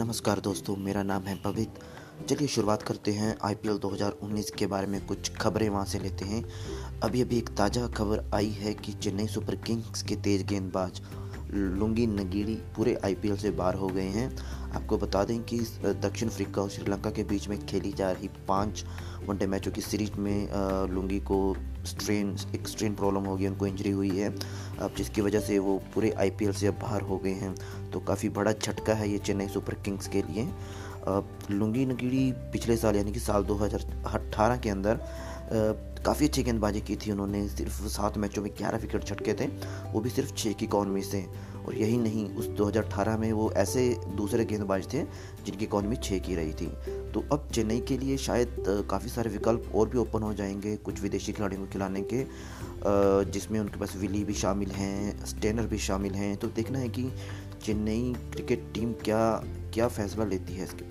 नमस्कार दोस्तों, मेरा नाम है पवित। चलिए शुरुआत करते हैं आईपीएल 2019 के बारे में। कुछ खबरें वहाँ से लेते हैं। अभी अभी एक ताज़ा खबर आई है कि चेन्नई सुपर किंग्स के तेज गेंदबाज लुंगी नगीड़ी पूरे आईपीएल से बाहर हो गए हैं। आपको बता दें कि दक्षिण अफ्रीका और श्रीलंका के बीच में खेली जा रही पाँच वनडे मैचों की सीरीज़ में लुंगी को स्ट्रेन एक स्ट्रेन प्रॉब्लम हो गई, उनको इंजरी हुई है, अब जिसकी वजह से वो पूरे आईपीएल से अब बाहर हो गए हैं। तो काफ़ी बड़ा झटका है ये चेन्नई सुपर किंग्स के लिए। लुंगी नगीड़ी पिछले साल, यानी कि साल 2018 के अंदर काफ़ी अच्छी गेंदबाजी की थी उन्होंने, सिर्फ़ सात मैचों में ग्यारह विकेट छटके थे, वो भी सिर्फ़ छः की इकॉनमी से। और यही नहीं, उस 2018 में वो ऐसे दूसरे गेंदबाज थे, जिनकी इकॉनमी छः की रही थी। तो अब चेन्नई के लिए शायद काफ़ी सारे विकल्प और भी ओपन हो जाएँगे, कुछ विदेशी खिलाड़ियों को खिलाने के जिसमें उनके पास विली भी शामिल हैं स्टेनर भी शामिल हैं। तो देखना है कि चेन्नई क्रिकेट टीम क्या क्या फैसला लेती है इसके।